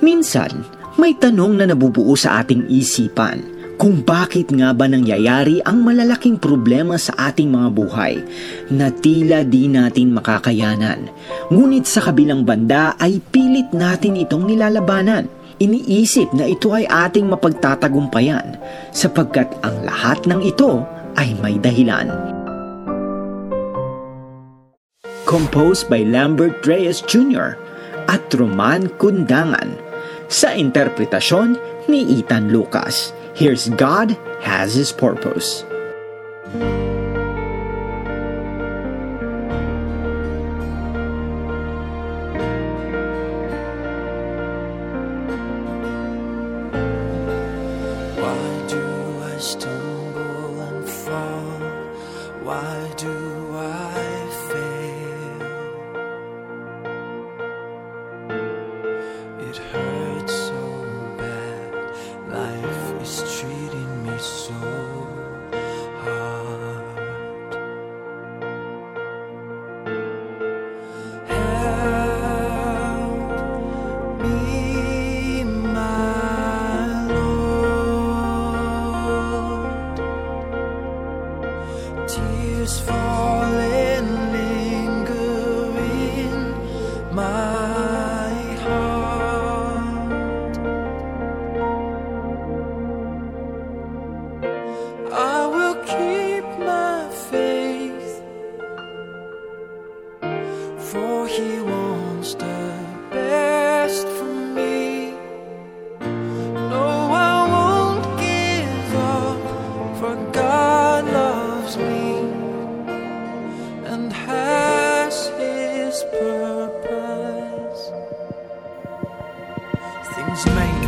Minsan, may tanong na nabubuo sa ating isipan kung bakit nga ba nangyayari ang malalaking problema sa ating mga buhay na tila di natin makakayanan. Ngunit sa kabilang banda ay pilit natin itong nilalabanan. Iniisip na ito ay ating mapagtatagumpayan sapagkat ang lahat ng ito ay may dahilan. Composed by Lambert Reyes Jr. at Roman Kundangan sa interpretasyon ni Ethan Lucas. Here's God Has His Purpose. Why do I stumble and fall? Why do is falling, lingering. My Things may